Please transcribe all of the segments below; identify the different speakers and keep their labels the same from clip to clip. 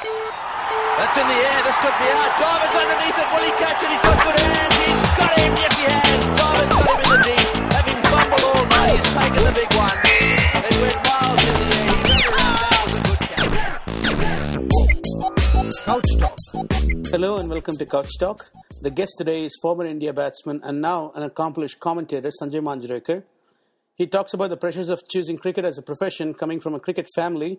Speaker 1: That's in the air. This could be out. Jarvis underneath it. Will he catch it? He's got good hands. He's got him. Yes, he has. Jarvis got him in the deep. Having fumbled all night, he's taken the big one. It went miles in the air. He
Speaker 2: Couch Talk.
Speaker 3: Hello and welcome to Couch Talk. The guest today is former India batsman and now an accomplished commentator, Sanjay Manjrekar. He talks about the pressures of choosing cricket as a profession coming from a cricket family,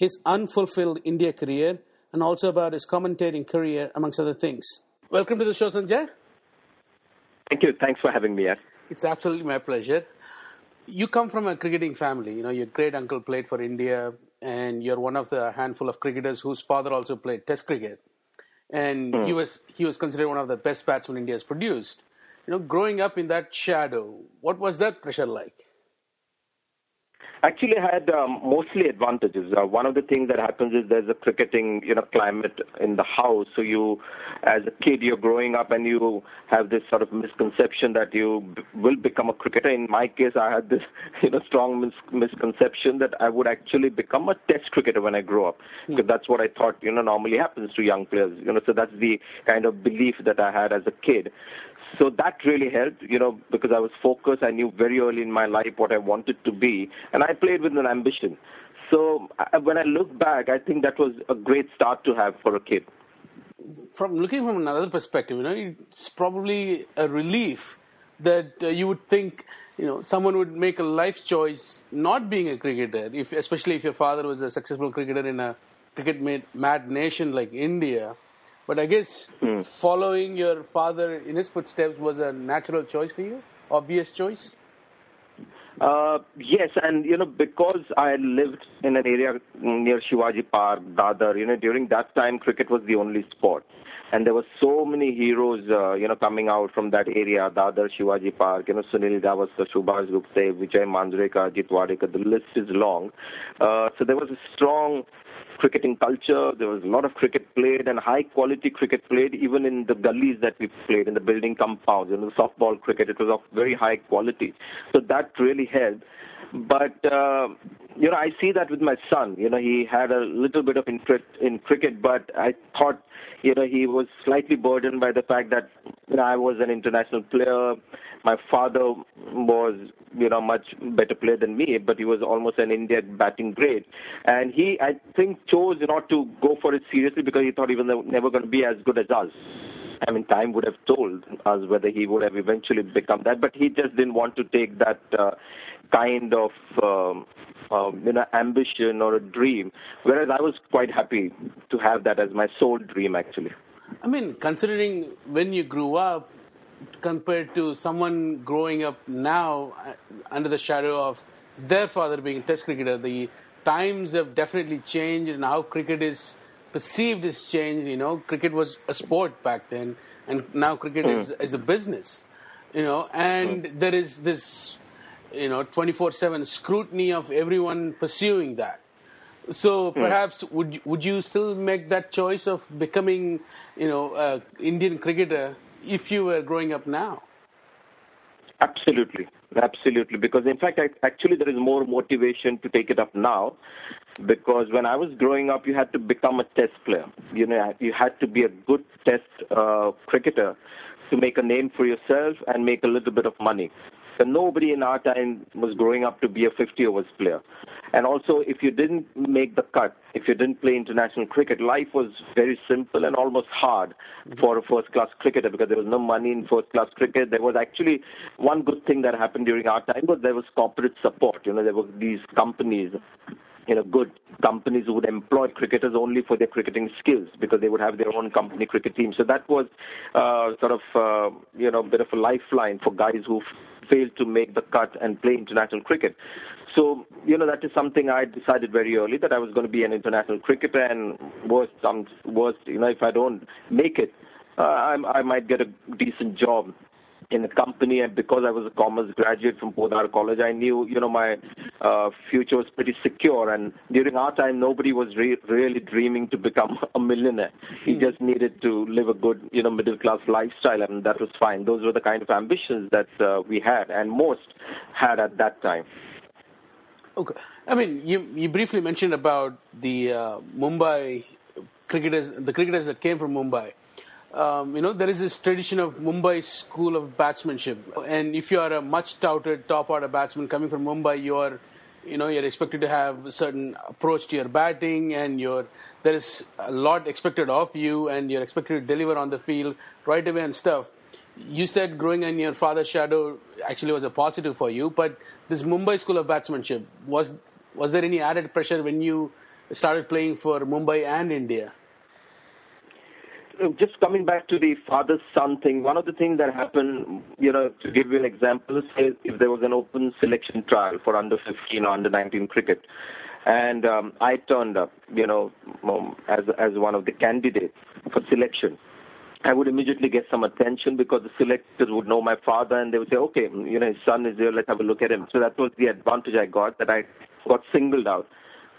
Speaker 3: his unfulfilled India career, and also about his commentating career, amongst other things. Welcome to the show, Sanjay.
Speaker 4: Thank you. Thanks for having me. Yes.
Speaker 3: It's absolutely my pleasure. You come from a cricketing family. You know, your great uncle played for India, and you're one of the handful of cricketers whose father also played Test cricket. And hmm. he was he was considered one of the best batsmen India has produced. You know, growing up in that shadow, what was that pressure like?
Speaker 4: Actually, had um, mostly advantages. Uh, one of the things that happens is there's a cricketing, you know, climate in the house. So you, as a kid, you're growing up and you have this sort of misconception that you b- will become a cricketer. In my case, I had this, you know, strong mis- misconception that I would actually become a Test cricketer when I grow up, because that's what I thought, you know, normally happens to young players. You know, so that's the kind of belief that I had as a kid. So that really helped, you know, because I was focused. I knew very early in my life what I wanted to be, and I played with an ambition. So when I look back, I think that was a great start to have for a kid.
Speaker 3: From looking from another perspective, you know, it's probably a relief that uh, you would think, you know, someone would make a life choice not being a cricketer, if especially if your father was a successful cricketer in a cricket mad nation like India. But I guess following your father in his footsteps was a natural choice for you, obvious choice.
Speaker 4: Uh, yes, and you know because I lived in an area near Shivaji Park, Dadar. You know during that time cricket was the only sport, and there were so many heroes, uh, you know, coming out from that area, Dadar, Shivaji Park. You know Sunil Gavaskar, Subhash Gupte, Vijay Manjrekar, Ajit Wadekar. The list is long. Uh, so there was a strong cricketing culture. There was a lot of cricket played and high quality cricket played even in the gullies that we played in the building compounds. Know, the softball cricket, it was of very high quality. So that really helped. But uh, you know, I see that with my son. You know, he had a little bit of interest in cricket, but I thought, you know, he was slightly burdened by the fact that you know I was an international player. My father was, you know, much better player than me, but he was almost an Indian batting great. And he, I think, chose not to go for it seriously because he thought he was never going to be as good as us. I mean, time would have told us whether he would have eventually become that, but he just didn't want to take that uh, kind of um, um, you know ambition or a dream. Whereas I was quite happy to have that as my sole dream, actually.
Speaker 3: I mean, considering when you grew up compared to someone growing up now uh, under the shadow of their father being a test cricketer, the times have definitely changed and how cricket is perceived has changed. You know, cricket was a sport back then, and now cricket hmm. is, is a business. You know, and hmm. there is this, you know, 24 7 scrutiny of everyone pursuing that. So hmm. perhaps would would you still make that choice of becoming, you know, a Indian cricketer if you were growing up now?
Speaker 4: Absolutely, absolutely. Because in fact, actually, there is more motivation to take it up now. Because when I was growing up, you had to become a test player. You know, you had to be a good test uh, cricketer to make a name for yourself and make a little bit of money. So nobody in our time was growing up to be a 50 overs player. And also, if you didn't make the cut, if you didn't play international cricket, life was very simple and almost hard for a first class cricketer because there was no money in first class cricket. There was actually one good thing that happened during our time was there was corporate support. You know, there were these companies you know, good companies who would employ cricketers only for their cricketing skills because they would have their own company cricket team. So that was uh, sort of, uh, you know, a bit of a lifeline for guys who failed to make the cut and play international cricket. So, you know, that is something I decided very early that I was going to be an international cricketer and worst, some, worst, you know, if I don't make it, uh, I, I might get a decent job in a company and because I was a commerce graduate from Podar College, I knew, you know, my uh, future was pretty secure. And during our time, nobody was re- really dreaming to become a millionaire. He just needed to live a good, you know, middle class lifestyle, and that was fine. Those were the kind of ambitions that uh, we had, and most had at that time.
Speaker 3: Okay. I mean, you you briefly mentioned about the uh, Mumbai cricketers, the cricketers that came from Mumbai. Um, you know, there is this tradition of Mumbai school of batsmanship, and if you are a much touted top order batsman coming from Mumbai, you are, you know, you're expected to have a certain approach to your batting, and you're there is a lot expected of you, and you're expected to deliver on the field right away and stuff. You said growing in your father's shadow actually was a positive for you, but this Mumbai school of batsmanship was was there any added pressure when you started playing for Mumbai and India?
Speaker 4: Just coming back to the father son thing, one of the things that happened, you know, to give you an example, say if there was an open selection trial for under 15 or under 19 cricket, and um, I turned up, you know, um, as as one of the candidates for selection. I would immediately get some attention because the selectors would know my father and they would say, okay, you know, his son is here, let's have a look at him. So that was the advantage I got that I got singled out.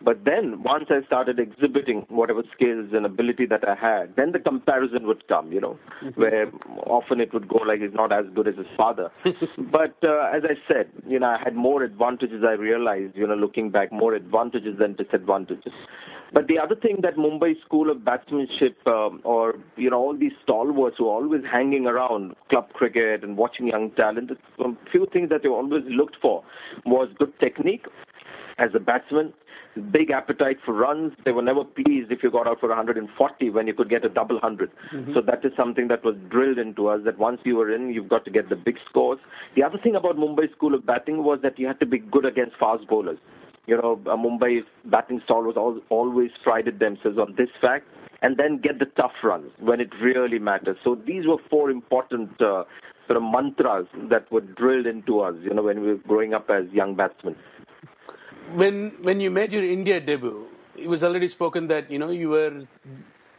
Speaker 4: But then once I started exhibiting whatever skills and ability that I had, then the comparison would come, you know, mm-hmm. where often it would go like he's not as good as his father. but uh, as I said, you know, I had more advantages. I realized, you know, looking back, more advantages than disadvantages. But the other thing that Mumbai School of Batsmanship, um, or you know, all these stalwarts who are always hanging around club cricket and watching young talent, a few things that they always looked for was good technique as a batsman, big appetite for runs. They were never pleased if you got out for 140 when you could get a double 100. Mm-hmm. So that is something that was drilled into us that once you were in, you've got to get the big scores. The other thing about Mumbai School of Batting was that you had to be good against fast bowlers. You know, uh, Mumbai's batting style was al- always prided themselves on this fact and then get the tough runs when it really matters. So these were four important uh, sort of mantras that were drilled into us, you know, when we were growing up as young batsmen
Speaker 3: when when you made your India debut, it was already spoken that you know you were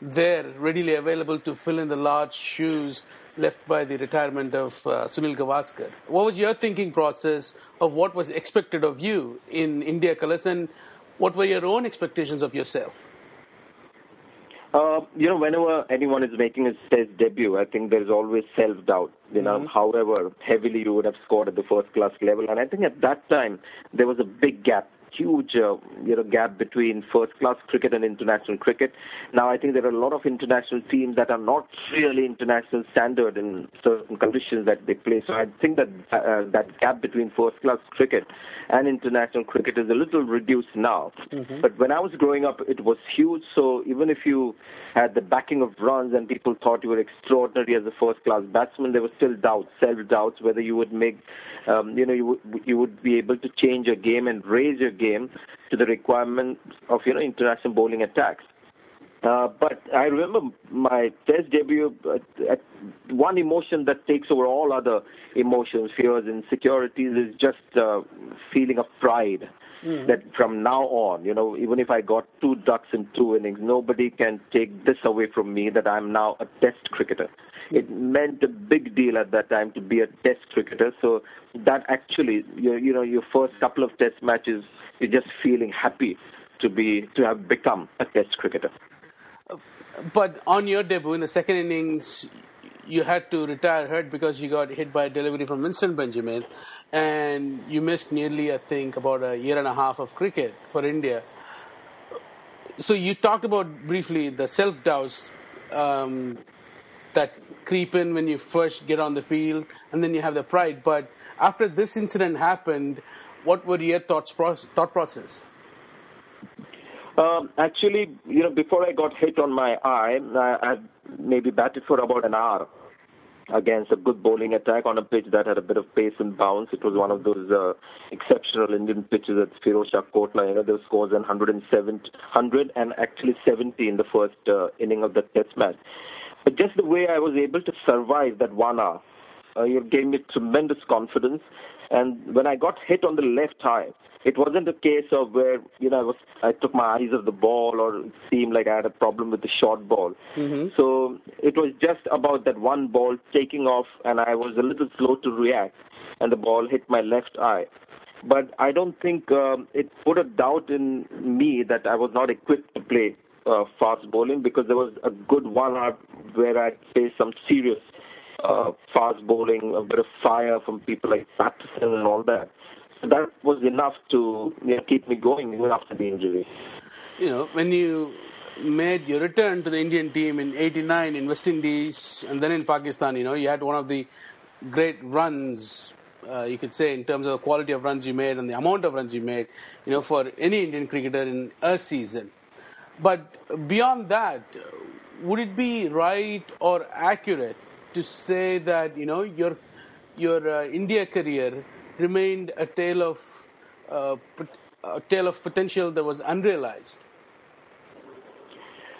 Speaker 3: there, readily available to fill in the large shoes left by the retirement of uh, Sunil Gavaskar. What was your thinking process of what was expected of you in India colours, and what were your own expectations of yourself?
Speaker 4: Uh, you know, whenever anyone is making his test debut, I think there's always self-doubt. You know, mm-hmm. however heavily you would have scored at the first-class level, and I think at that time there was a big gap huge uh, you know gap between first class cricket and international cricket. Now I think there are a lot of international teams that are not really international standard in certain conditions that they play. So I think that uh, that gap between first class cricket and international cricket is a little reduced now. Mm-hmm. But when I was growing up, it was huge. So even if you had the backing of runs and people thought you were extraordinary as a first class batsman, there were still doubts, self doubts whether you would make, um, you know, you would you would be able to change your game and raise your game to the requirements of you know international bowling attacks. Uh, but I remember my test debut. Uh, one emotion that takes over all other emotions, fears, and insecurities is just uh, feeling of pride. Mm. That from now on, you know, even if I got two ducks in two innings, nobody can take this away from me. That I'm now a Test cricketer. It meant a big deal at that time to be a Test cricketer. So that actually, you, you know, your first couple of Test matches you're just feeling happy to be to have become a Test cricketer.
Speaker 3: But on your debut in the second innings, you had to retire hurt because you got hit by a delivery from Winston Benjamin, and you missed nearly, I think, about a year and a half of cricket for India. So you talked about briefly the self doubts um, that creep in when you first get on the field, and then you have the pride. But after this incident happened, what were your thoughts thought process?
Speaker 4: Um, actually, you know, before I got hit on my eye, I, I maybe batted for about an hour against a good bowling attack on a pitch that had a bit of pace and bounce. It was one of those uh, exceptional Indian pitches at Firozshah Kotla. You know, there scores 107, 100 and actually 70 in the first uh, inning of the test match. But just the way I was able to survive that one hour, uh, it gave me tremendous confidence. And when I got hit on the left eye, it wasn't a case of where you know I was I took my eyes off the ball or it seemed like I had a problem with the short ball. Mm-hmm. So it was just about that one ball taking off, and I was a little slow to react, and the ball hit my left eye. But I don't think um, it put a doubt in me that I was not equipped to play uh, fast bowling because there was a good one hour where I faced some serious uh, fast bowling, a bit of fire from people like Patterson and all that. So that was enough to you know, keep me going even after the injury.
Speaker 3: You know, when you made your return to the Indian team in '89 in West Indies and then in Pakistan. You know, you had one of the great runs, uh, you could say, in terms of the quality of runs you made and the amount of runs you made. You know, for any Indian cricketer in a season. But beyond that, would it be right or accurate to say that you know your your uh, India career remained a tale of uh, a tale of potential that was unrealized?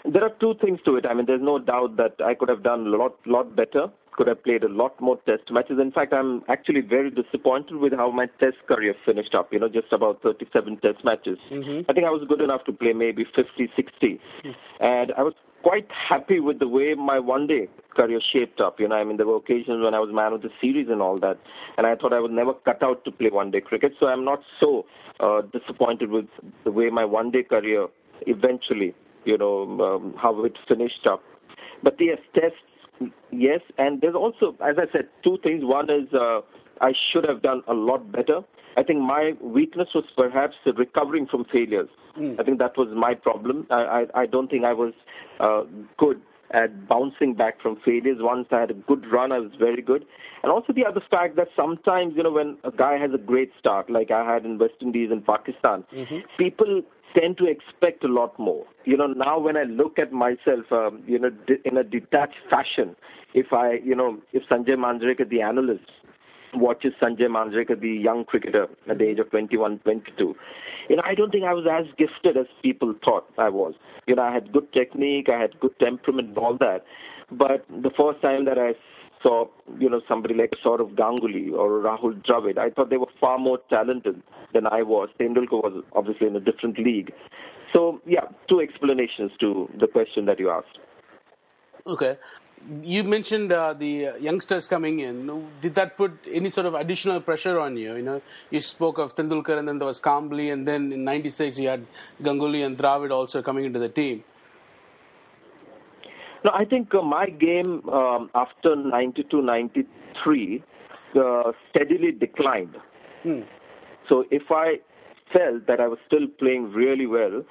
Speaker 4: There are two things to it. I mean, there's no doubt that I could have done a lot, lot better. Could have played a lot more test matches. In fact, I'm actually very disappointed with how my test career finished up. You know, just about 37 test matches.
Speaker 3: Mm-hmm.
Speaker 4: I think I was good enough to play maybe 50, 60. And I was quite happy with the way my one day career shaped up. You know, I mean, there were occasions when I was man of the series and all that. And I thought I was never cut out to play one day cricket. So I'm not so uh, disappointed with the way my one day career eventually you know, um, how it finished up. But yes, tests, yes. And there's also, as I said, two things. One is uh, I should have done a lot better. I think my weakness was perhaps recovering from failures.
Speaker 3: Mm.
Speaker 4: I think that was my problem. I, I, I don't think I was uh, good at bouncing back from failures. Once I had a good run, I was very good. And also the other fact that sometimes, you know, when a guy has a great start, like I had in West Indies and Pakistan,
Speaker 3: mm-hmm.
Speaker 4: people tend to expect a lot more. You know, now when I look at myself, um, you know, in a detached fashion, if I, you know, if Sanjay Manjrekar, the analyst, watches Sanjay Manjrekar, the young cricketer at the age of 21, 22, you know, I don't think I was as gifted as people thought I was. You know, I had good technique, I had good temperament, all that. But the first time that I saw, you know, somebody like Sourav Ganguly or Rahul Dravid, I thought they were far more talented than I was. Tendulkar was obviously in a different league. So, yeah, two explanations to the question that you asked.
Speaker 3: Okay. You mentioned uh, the youngsters coming in. Did that put any sort of additional pressure on you? You know, you spoke of Tendulkar, and then there was Kambli, and then in '96 you had Ganguly and Dravid also coming into the team.
Speaker 4: No, I think uh, my game um, after 92 93 uh, steadily declined.
Speaker 3: Hmm.
Speaker 4: So if I felt that I was still playing really well,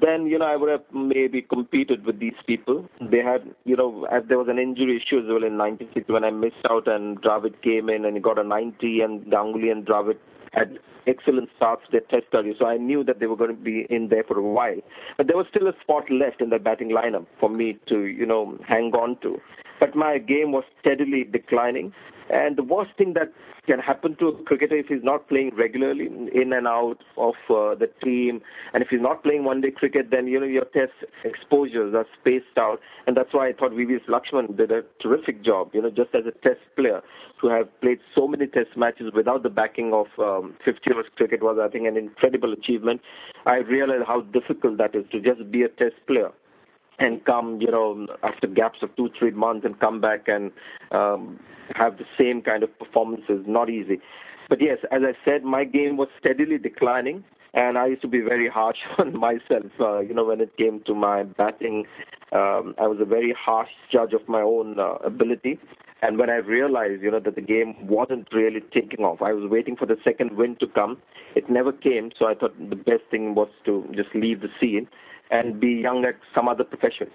Speaker 4: then you know I would have maybe competed with these people. They had you know as there was an injury issue as well in '96 when I missed out and Dravid came in and he got a 90 and Ganguly and Dravid had excellent starts their test career. So I knew that they were going to be in there for a while. But there was still a spot left in the batting lineup for me to you know hang on to. But my game was steadily declining. And the worst thing that can happen to a cricketer if he's not playing regularly, in and out of uh, the team, and if he's not playing one-day cricket, then you know your test exposures are spaced out, and that's why I thought VVS Laxman did a terrific job. You know, just as a test player, to have played so many test matches without the backing of um, 50 overs cricket was, I think, an incredible achievement. I realized how difficult that is to just be a test player and come, you know, after gaps of two, three months and come back and um, have the same kind of performances. Not easy. But yes, as I said, my game was steadily declining, and I used to be very harsh on myself. Uh, you know, when it came to my batting, um, I was a very harsh judge of my own uh, ability. And when I realized, you know, that the game wasn't really taking off, I was waiting for the second win to come. It never came, so I thought the best thing was to just leave the scene and be young at some other profession.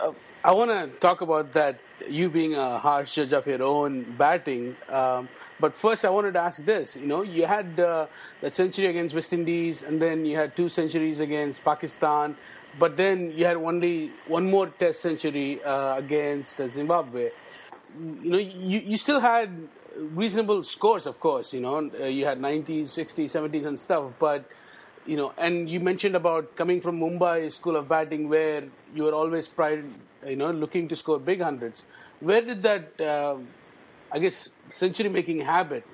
Speaker 3: Uh, I want to talk about that, you being a harsh judge of your own batting. Um, but first, I wanted to ask this. You know, you had uh, that century against West Indies, and then you had two centuries against Pakistan, but then you had only one more Test century uh, against Zimbabwe. You know, you, you still had reasonable scores, of course. You know, uh, you had 90s, 60s, 70s, and stuff, but you know, and you mentioned about coming from Mumbai School of Batting, where you were always pride, you know, looking to score big hundreds. Where did that, uh, I guess, century-making habit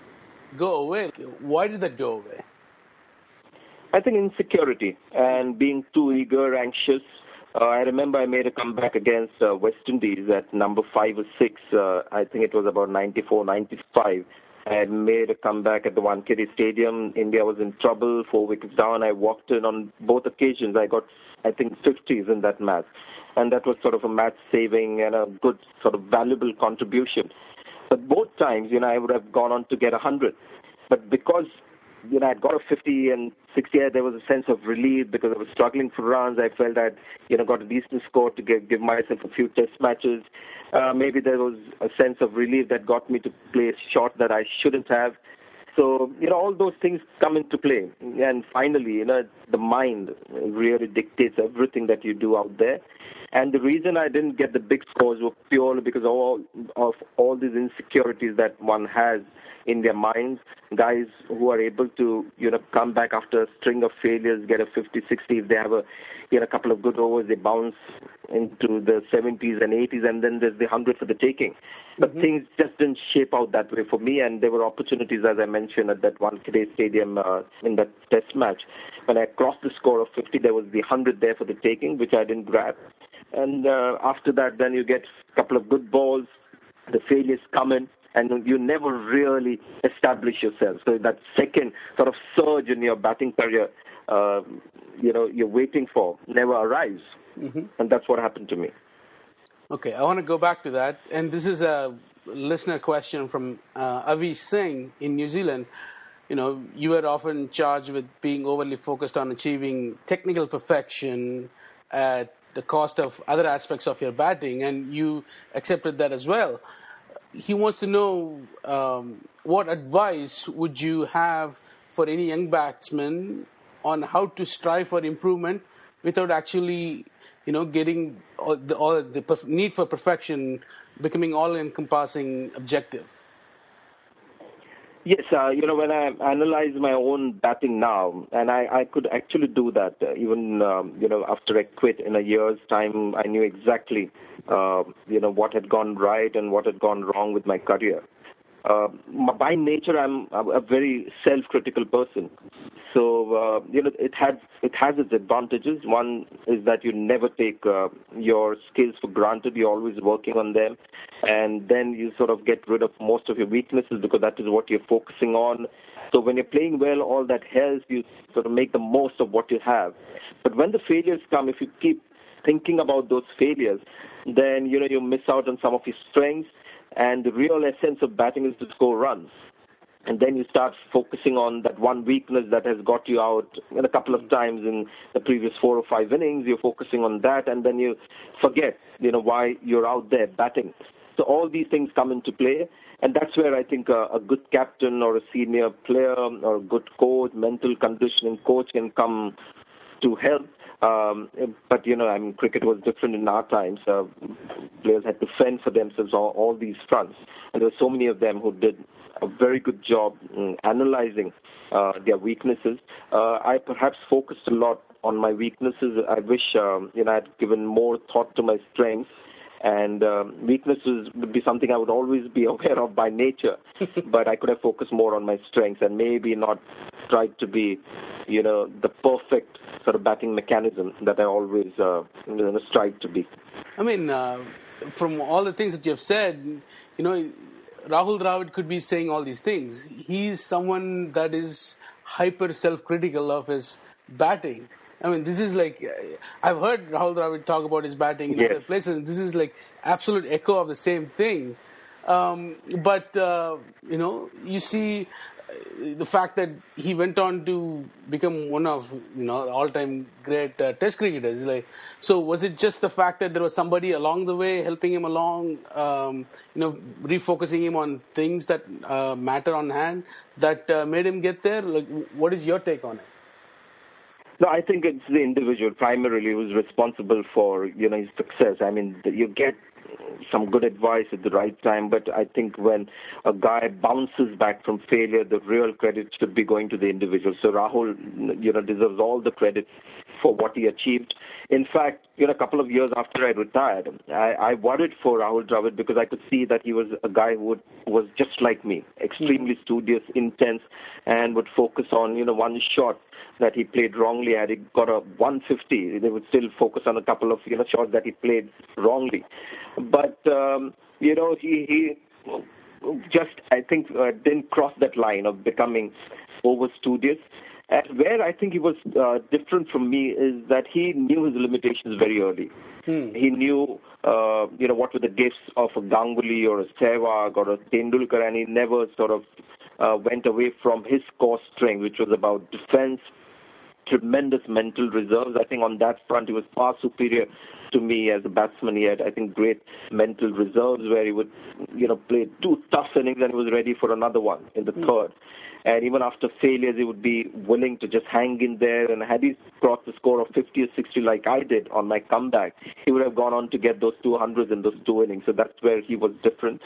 Speaker 3: go away? Why did that go away?
Speaker 4: I think insecurity and being too eager, anxious. Uh, I remember I made a comeback against uh, West Indies at number five or six. Uh, I think it was about 94, 95 I had made a comeback at the Wankhede Stadium. India was in trouble, four wickets down. I walked in on both occasions. I got, I think, 50s in that match. And that was sort of a match saving and a good, sort of valuable contribution. But both times, you know, I would have gone on to get 100. But because you know, I'd got a 50 and 60. There was a sense of relief because I was struggling for runs. I felt I'd, you know, got a decent score to give, give myself a few test matches. Uh, maybe there was a sense of relief that got me to play a shot that I shouldn't have. So, you know, all those things come into play. And finally, you know, the mind really dictates everything that you do out there. And the reason I didn't get the big scores was purely because of all, of all these insecurities that one has in their minds. Guys who are able to, you know, come back after a string of failures, get a 50, 60. If they have a, you know, a couple of good overs, they bounce into the 70s and 80s, and then there's the 100 for the taking. But mm-hmm. things just didn't shape out that way for me, and there were opportunities, as I mentioned, at that Wankhede Stadium uh, in that test match. When I crossed the score of 50, there was the 100 there for the taking, which I didn't grab. And uh, after that, then you get a couple of good balls, the failures come in, and you never really establish yourself. So that second sort of surge in your batting career, uh, you know, you're waiting for never arrives, mm-hmm. and that's what happened to me.
Speaker 3: Okay, I want to go back to that, and this is a listener question from uh, Avi Singh in New Zealand. You know, you were often charged with being overly focused on achieving technical perfection at the cost of other aspects of your batting, and you accepted that as well he wants to know um, what advice would you have for any young batsman on how to strive for improvement without actually, you know, getting all the, all the perf- need for perfection becoming all-encompassing objective.
Speaker 4: Yes, uh, you know, when I analyze my own batting now, and I, I could actually do that uh, even, um, you know, after I quit in a year's time, I knew exactly, uh, you know, what had gone right and what had gone wrong with my career. Uh, by nature, I'm a very self-critical person. So uh, you know, it has it has its advantages. One is that you never take uh, your skills for granted. You're always working on them, and then you sort of get rid of most of your weaknesses because that is what you're focusing on. So when you're playing well, all that helps you sort of make the most of what you have. But when the failures come, if you keep thinking about those failures, then you know you miss out on some of your strengths and the real essence of batting is to score runs. And then you start focusing on that one weakness that has got you out a couple of times in the previous four or five innings. You're focusing on that, and then you forget, you know, why you're out there batting. So all these things come into play, and that's where I think a, a good captain or a senior player or a good coach, mental conditioning coach can come to help um, but you know, I mean, cricket was different in our times. Uh, players had to fend for themselves on all these fronts, and there were so many of them who did a very good job analyzing uh, their weaknesses. Uh, I perhaps focused a lot on my weaknesses. I wish um, you know I'd given more thought to my strengths and um, weaknesses would be something I would always be aware of by nature, but I could have focused more on my strengths and maybe not tried to be, you know, the perfect sort of batting mechanism that I always uh, you know, strive to be.
Speaker 3: I mean, uh, from all the things that you have said, you know, Rahul Dravid could be saying all these things. He's someone that is hyper self-critical of his batting I mean, this is like I've heard Rahul Dravid talk about his batting in yes. other places. This is like absolute echo of the same thing. Um, but uh, you know, you see uh, the fact that he went on to become one of you know all-time great uh, Test cricketers. Like, so was it just the fact that there was somebody along the way helping him along, um, you know, refocusing him on things that uh, matter on hand that uh, made him get there? Like, what is your take on it?
Speaker 4: No, I think it's the individual primarily who's responsible for you know his success. I mean, you get some good advice at the right time, but I think when a guy bounces back from failure, the real credit should be going to the individual. So Rahul, you know, deserves all the credit for what he achieved. In fact, you know, a couple of years after I retired, I, I worried for Rahul Dravid because I could see that he was a guy who would, was just like me, extremely hmm. studious, intense, and would focus on, you know, one shot that he played wrongly. Had he got a 150, they would still focus on a couple of, you know, shots that he played wrongly. But, um, you know, he, he just, I think, uh, didn't cross that line of becoming over studious. And where I think he was uh, different from me is that he knew his limitations very early. Hmm. He knew, uh, you know, what were the gifts of a Ganguly or a Sehwag or a Tendulkar, and he never sort of uh, went away from his core strength, which was about defense, tremendous mental reserves. I think on that front, he was far superior to me as a batsman. He had, I think, great mental reserves where he would, you know, play two tough innings and he was ready for another one in the mm. third. And even after failures, he would be willing to just hang in there. And had he crossed the score of 50 or 60 like I did on my comeback, he would have gone on to get those 200s in those two innings. So that's where he was different.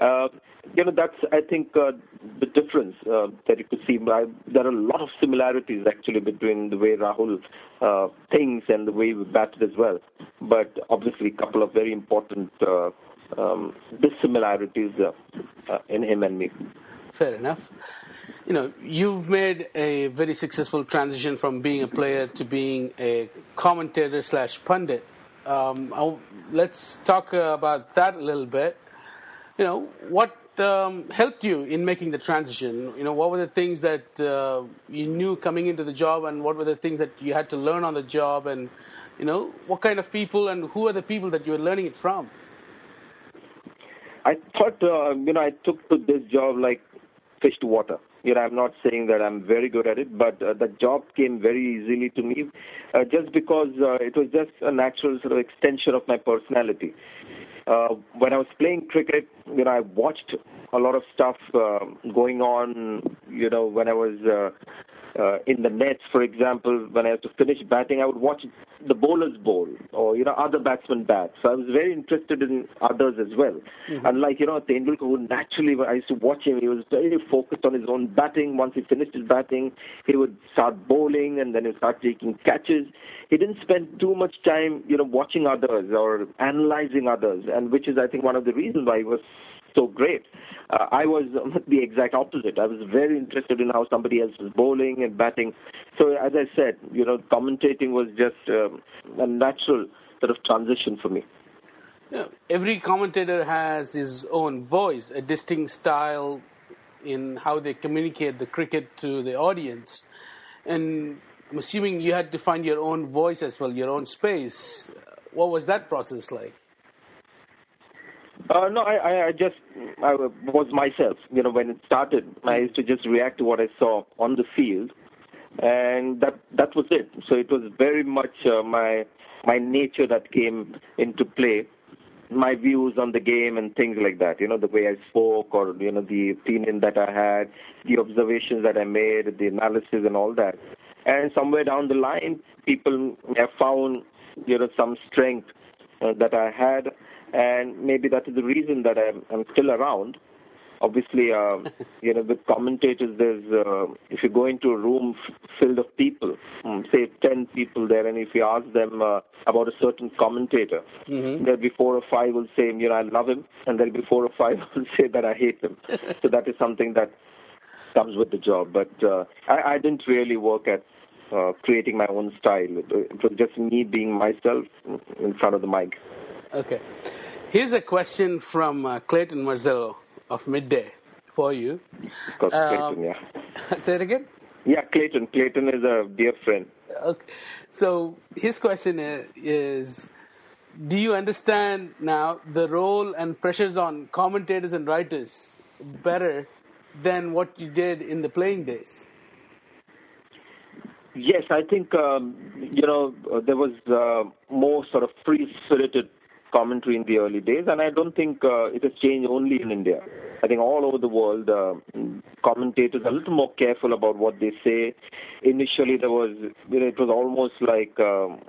Speaker 4: Uh, you know, that's, I think, uh, the difference uh, that you could see. I, there are a lot of similarities, actually, between the way Rahul uh, thinks and the way we batted as well. But obviously, a couple of very important uh, um, dissimilarities uh, in him and me.
Speaker 3: Fair enough. You know, you've made a very successful transition from being a player to being a commentator slash pundit. Um, let's talk about that a little bit. You know, what um, helped you in making the transition? You know, what were the things that uh, you knew coming into the job, and what were the things that you had to learn on the job, and you know, what kind of people and who are the people that you were learning it from?
Speaker 4: I thought, uh, you know, I took to this job like fish to water. You know, I'm not saying that I'm very good at it, but uh, the job came very easily to me, uh, just because uh, it was just a natural sort of extension of my personality. Uh, when I was playing cricket, you know, I watched a lot of stuff uh, going on. You know, when I was uh, uh, in the nets, for example, when I had to finish batting, I would watch the bowlers bowl or you know other batsmen bat. So I was very interested in others as well. Mm-hmm. Unlike you know Tendulkar, who naturally I used to watch him, he was very focused on his own batting. Once he finished his batting, he would start bowling and then he would start taking catches. He didn't spend too much time you know watching others or analyzing others, and which is I think one of the reasons why he was so great. Uh, I was the exact opposite. I was very interested in how somebody else was bowling and batting. So, as I said, you know, commentating was just um, a natural sort of transition for me.
Speaker 3: Yeah, every commentator has his own voice, a distinct style in how they communicate the cricket to the audience. And I'm assuming you had to find your own voice as well, your own space. What was that process like?
Speaker 4: Uh, no, I, I just I was myself. You know, when it started, I used to just react to what I saw on the field, and that that was it. So it was very much uh, my my nature that came into play, my views on the game and things like that. You know, the way I spoke, or you know, the opinion that I had, the observations that I made, the analysis, and all that. And somewhere down the line, people have found you know some strength uh, that I had and maybe that is the reason that I'm, I'm still around. Obviously, uh, you know, with commentators, there's uh, if you go into a room filled of people, um, say ten people there, and if you ask them uh, about a certain commentator, mm-hmm. there'll be four or five will say, you know, I love him, and there'll be four or five will say that I hate him. so that is something that comes with the job. But uh, I, I didn't really work at uh, creating my own style. It was just me being myself in front of the mic.
Speaker 3: Okay. Here's a question from uh, Clayton Murzello of Midday for you.
Speaker 4: Um, Clayton, yeah.
Speaker 3: Say it again?
Speaker 4: Yeah, Clayton. Clayton is a dear friend.
Speaker 3: Okay. So his question is, is do you understand now the role and pressures on commentators and writers better than what you did in the playing days?
Speaker 4: Yes, I think um, you know there was uh, more sort of free-spirited commentary in the early days, and I don't think uh, it has changed only in India. I think all over the world, uh, commentators are a little more careful about what they say. Initially, there was, you know, it was almost like, um,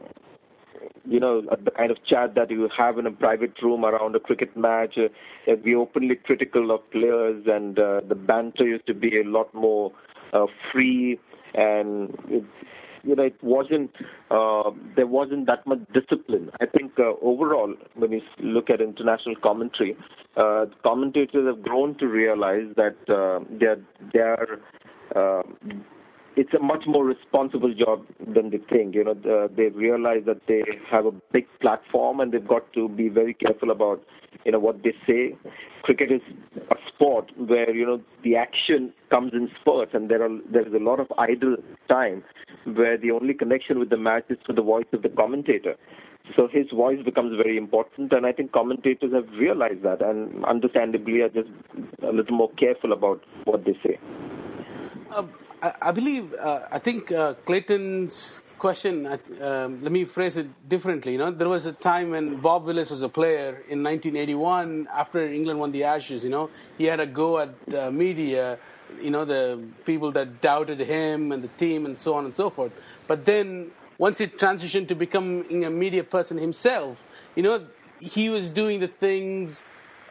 Speaker 4: you know, the kind of chat that you have in a private room around a cricket match. Uh, be openly critical of players, and uh, the banter used to be a lot more uh, free, and it, you know, it wasn't uh, there wasn't that much discipline. I think uh, overall, when you look at international commentary, uh, commentators have grown to realize that uh, they're they're uh, it's a much more responsible job than they think. You know, the, they realize that they have a big platform and they've got to be very careful about, you know, what they say. Cricket is a sport where you know the action comes in spurts, and there are there is a lot of idle time where the only connection with the match is to the voice of the commentator. So his voice becomes very important, and I think commentators have realized that, and understandably are just a little more careful about what they say.
Speaker 3: Uh, I, I, believe, uh, I think uh, Clayton's question, uh, um, let me phrase it differently. You know, there was a time when Bob Willis was a player in 1981 after England won the Ashes. You know, he had a go at the media, you know, the people that doubted him and the team and so on and so forth. But then once he transitioned to becoming a media person himself, you know, he was doing the things,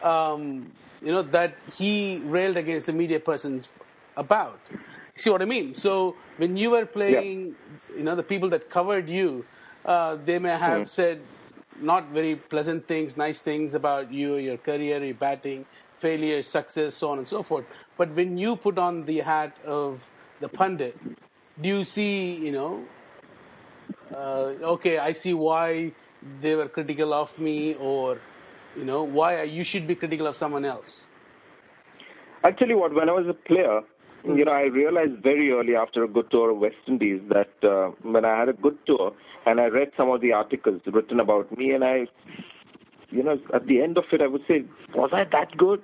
Speaker 3: um, you know, that he railed against the media persons about. See what I mean? So when you were playing, yeah. you know, the people that covered you, uh, they may have mm. said not very pleasant things, nice things about you, your career, your batting, failure, success, so on and so forth. But when you put on the hat of the pundit, do you see, you know, uh, okay, I see why they were critical of me, or you know, why you should be critical of someone else.
Speaker 4: I tell you what, when I was a player, hmm. you know, I realized very early after a good tour of West Indies that uh, when I had a good tour and I read some of the articles written about me, and I, you know, at the end of it, I would say, was I that good?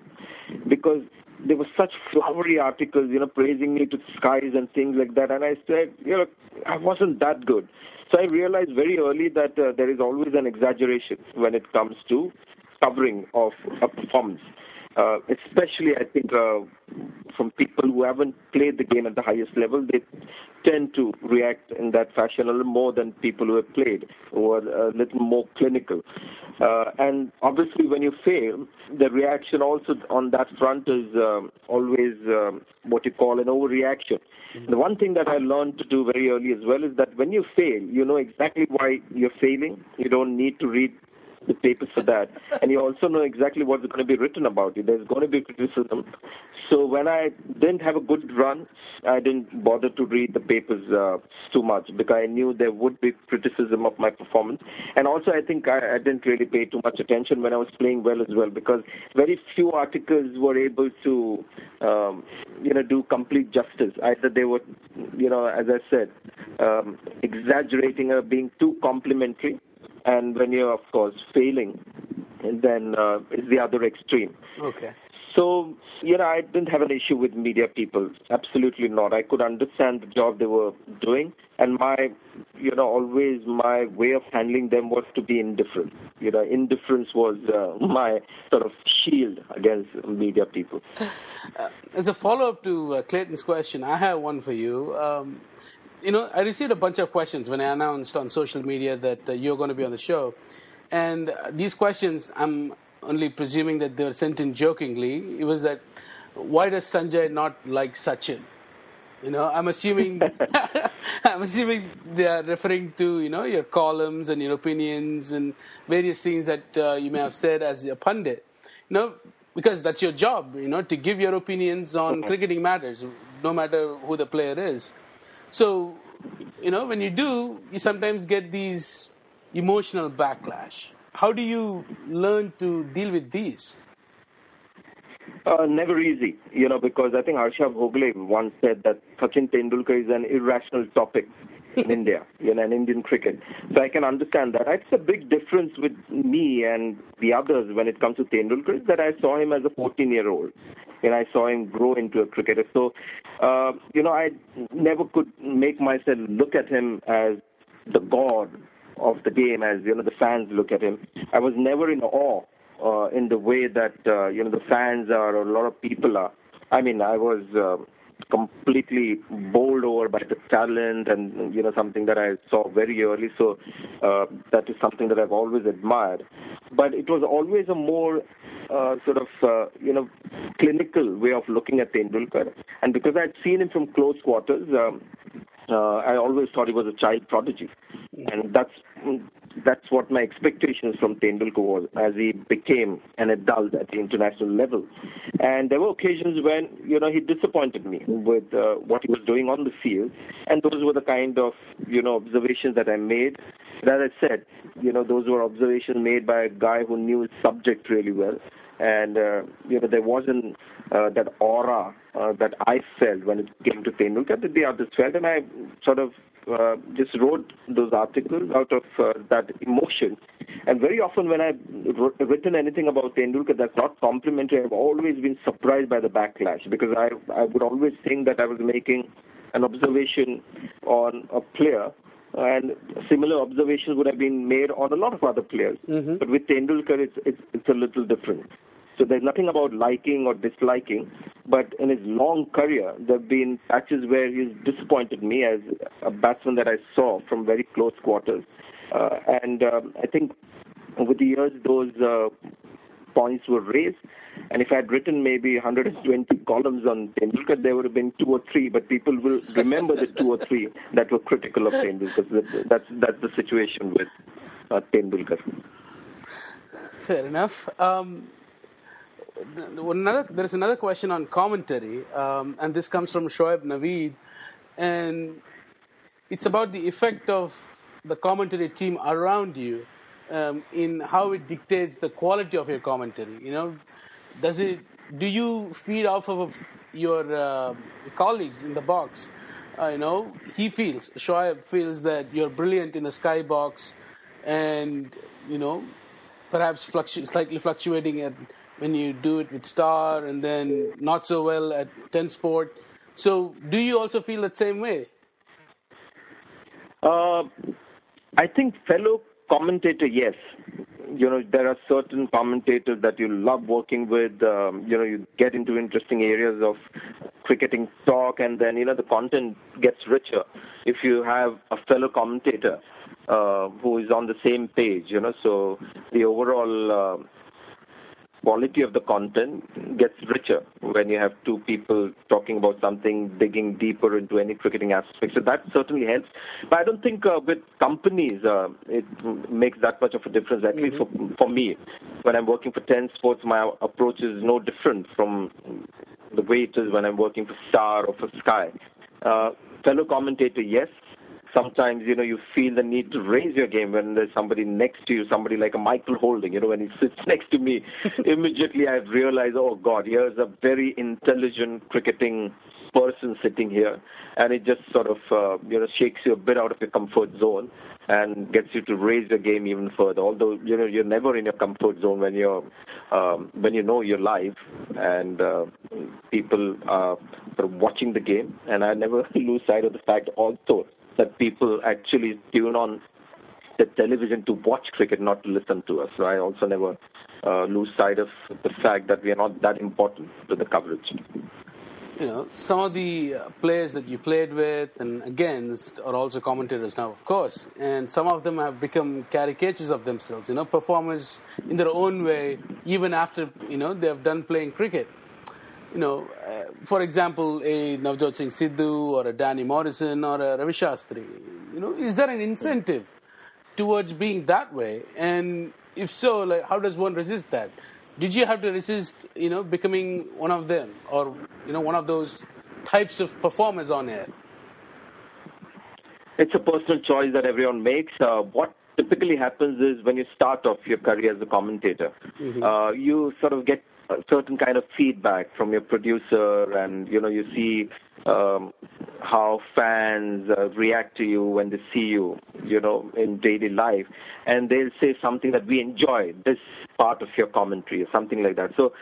Speaker 4: Because there were such flowery articles, you know, praising me to the skies and things like that, and I said, you know, I wasn't that good. So I realized very early that uh, there is always an exaggeration when it comes to covering of a performance. Uh, especially, I think, uh, from people who haven't played the game at the highest level, they tend to react in that fashion a little more than people who have played, who are a little more clinical. Uh, and obviously, when you fail, the reaction also on that front is um, always um, what you call an overreaction. Mm-hmm. The one thing that I learned to do very early as well is that when you fail, you know exactly why you're failing. You don't need to read the papers for that. And you also know exactly what's going to be written about you. There's going to be criticism. So when I didn't have a good run, I didn't bother to read the papers uh, too much because I knew there would be criticism of my performance. And also, I think I, I didn't really pay too much attention when I was playing well as well because very few articles were able to, um, you know, do complete justice. Either they were, you know, as I said, um, exaggerating or being too complimentary and when you're of course failing, then uh, it's the other extreme.
Speaker 3: Okay.
Speaker 4: So, you know, I didn't have an issue with media people. Absolutely not. I could understand the job they were doing, and my, you know, always my way of handling them was to be indifferent. You know, indifference was uh, my sort of shield against media people.
Speaker 3: Uh, as a follow up to uh, Clayton's question, I have one for you. Um, you know, I received a bunch of questions when I announced on social media that uh, you're going to be on the show. And uh, these questions, I'm only presuming that they were sent in jokingly. It was that, why does Sanjay not like Sachin? You know, I'm assuming, I'm assuming they are referring to, you know, your columns and your opinions and various things that uh, you may have said as a pundit. You know, because that's your job, you know, to give your opinions on cricketing matters, no matter who the player is. So, you know, when you do, you sometimes get these emotional backlash. How do you learn to deal with these?
Speaker 4: Uh, never easy, you know, because I think Harsha Bhogle once said that Sachin Tendulkar is an irrational topic in India, you know, in Indian cricket. So I can understand that. It's a big difference with me and the others when it comes to Tendulkar is that I saw him as a 14-year-old, and I saw him grow into a cricketer. So, uh, you know, I never could make myself look at him as the god of the game, as you know, the fans look at him. I was never in awe uh, in the way that uh, you know the fans are or a lot of people are. I mean, I was. Uh, completely bowled over by the talent and you know something that I saw very early. So uh, that is something that I've always admired. But it was always a more uh, sort of uh, you know clinical way of looking at the Tendulkar, and because I'd seen him from close quarters. Um, uh, I always thought he was a child prodigy, and that's that's what my expectations from Tendulkar was as he became an adult at the international level. And there were occasions when you know he disappointed me with uh, what he was doing on the field, and those were the kind of you know observations that I made. But as I said, you know those were observations made by a guy who knew his subject really well, and uh, you know there wasn't uh, that aura uh, that I felt when it came to Tendulkar that the others felt, and I sort of uh, just wrote those articles out of uh, that emotion. And very often, when I've written anything about Tendulkar that's not complimentary, I've always been surprised by the backlash because I I would always think that I was making an observation on a player and similar observations would have been made on a lot of other players.
Speaker 3: Mm-hmm.
Speaker 4: But with Tendulkar, it's, it's it's a little different. So there's nothing about liking or disliking, but in his long career, there have been patches where he's disappointed me as a batsman that I saw from very close quarters. Uh, and um, I think over the years, those uh, points were raised. And if I had written maybe 120 columns on Tendulkar, there would have been two or three, but people will remember the two or three that were critical of Tendulkar. That's, that's the situation with uh, Tendulkar.
Speaker 3: Fair enough. Um, another, there's another question on commentary, um, and this comes from Shoaib Naveed, and it's about the effect of the commentary team around you um, in how it dictates the quality of your commentary. You know, does it? Do you feed off of your uh, colleagues in the box? Uh, you know, he feels Shoaib feels that you're brilliant in the sky box, and you know, perhaps fluctu- slightly fluctuating at when you do it with Star, and then not so well at Ten Sport. So, do you also feel that same way?
Speaker 4: Uh, I think fellow commentator, yes. You know, there are certain commentators that you love working with. Um, you know, you get into interesting areas of cricketing talk, and then you know the content gets richer if you have a fellow commentator uh, who is on the same page. You know, so the overall uh, quality of the content gets richer when you have two people talking about something, digging deeper into any cricketing aspect. So that certainly helps. But I don't think uh, with companies uh, it makes that much of a difference. At least for, for me, when I'm working for Ten Sports, my approach is no different from the way it is when I'm working for Star or for Sky. Uh, fellow commentator, yes, sometimes you know you feel the need to raise your game when there's somebody next to you, somebody like a Michael Holding. You know, when he sits next to me, immediately I realize, oh God, here's a very intelligent cricketing person sitting here, and it just sort of uh, you know shakes you a bit out of your comfort zone and gets you to raise your game even further. Although you know you're never in your comfort zone when you're um, when you know you're live and uh, people are watching the game, and I never lose sight of the fact also that people actually tune on the television to watch cricket, not to listen to us. So I also never uh, lose sight of the fact that we are not that important to the coverage.
Speaker 3: You know, some of the uh, players that you played with and against are also commentators now, of course, and some of them have become caricatures of themselves. You know, performers in their own way, even after you know they have done playing cricket you know, uh, for example, a Navjot Singh Sidhu or a Danny Morrison or a Ravi Shastri, you know, is there an incentive towards being that way? And if so, like, how does one resist that? Did you have to resist, you know, becoming one of them or, you know, one of those types of performers on air?
Speaker 4: It's a personal choice that everyone makes. Uh, what typically happens is when you start off your career as a commentator, mm-hmm. uh, you sort of get a certain kind of feedback from your producer, and you know you see um, how fans uh, react to you when they see you, you know, in daily life, and they'll say something that we enjoy this part of your commentary or something like that. So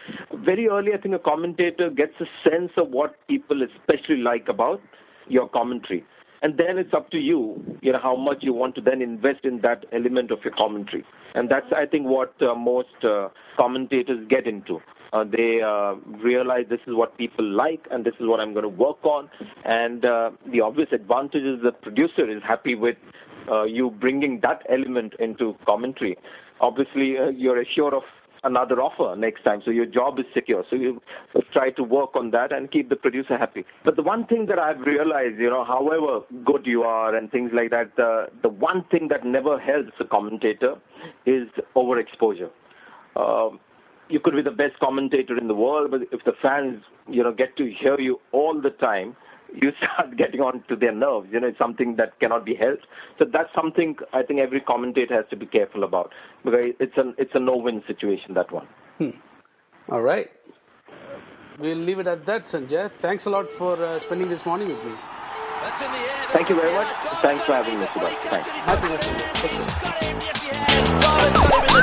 Speaker 4: very early, I think a commentator gets a sense of what people especially like about your commentary and then it's up to you, you know, how much you want to then invest in that element of your commentary. And that's, I think, what uh, most uh, commentators get into. Uh, they uh, realize this is what people like and this is what I'm going to work on. And uh, the obvious advantage is the producer is happy with uh, you bringing that element into commentary. Obviously, uh, you're assured of another offer next time. So your job is secure. So you try to work on that and keep the producer happy. But the one thing that I've realized, you know, however good you are and things like that, the the one thing that never helps a commentator is overexposure. Um, you could be the best commentator in the world, but if the fans, you know, get to hear you all the time, you start getting on to their nerves. You know, it's something that cannot be helped. So that's something I think every commentator has to be careful about because it's a it's a no-win situation. That one.
Speaker 3: Hmm. All right. We'll leave it at that, Sanjay. Thanks a lot for uh, spending this morning with me.
Speaker 5: That's in the air.
Speaker 1: Thank you very much. Thanks for having me, Subhash. Thanks.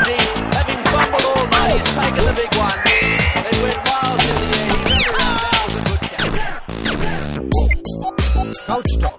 Speaker 6: Happy He's taking a
Speaker 5: big one.
Speaker 1: and went miles in the air. He's around good catch. Couch Talk.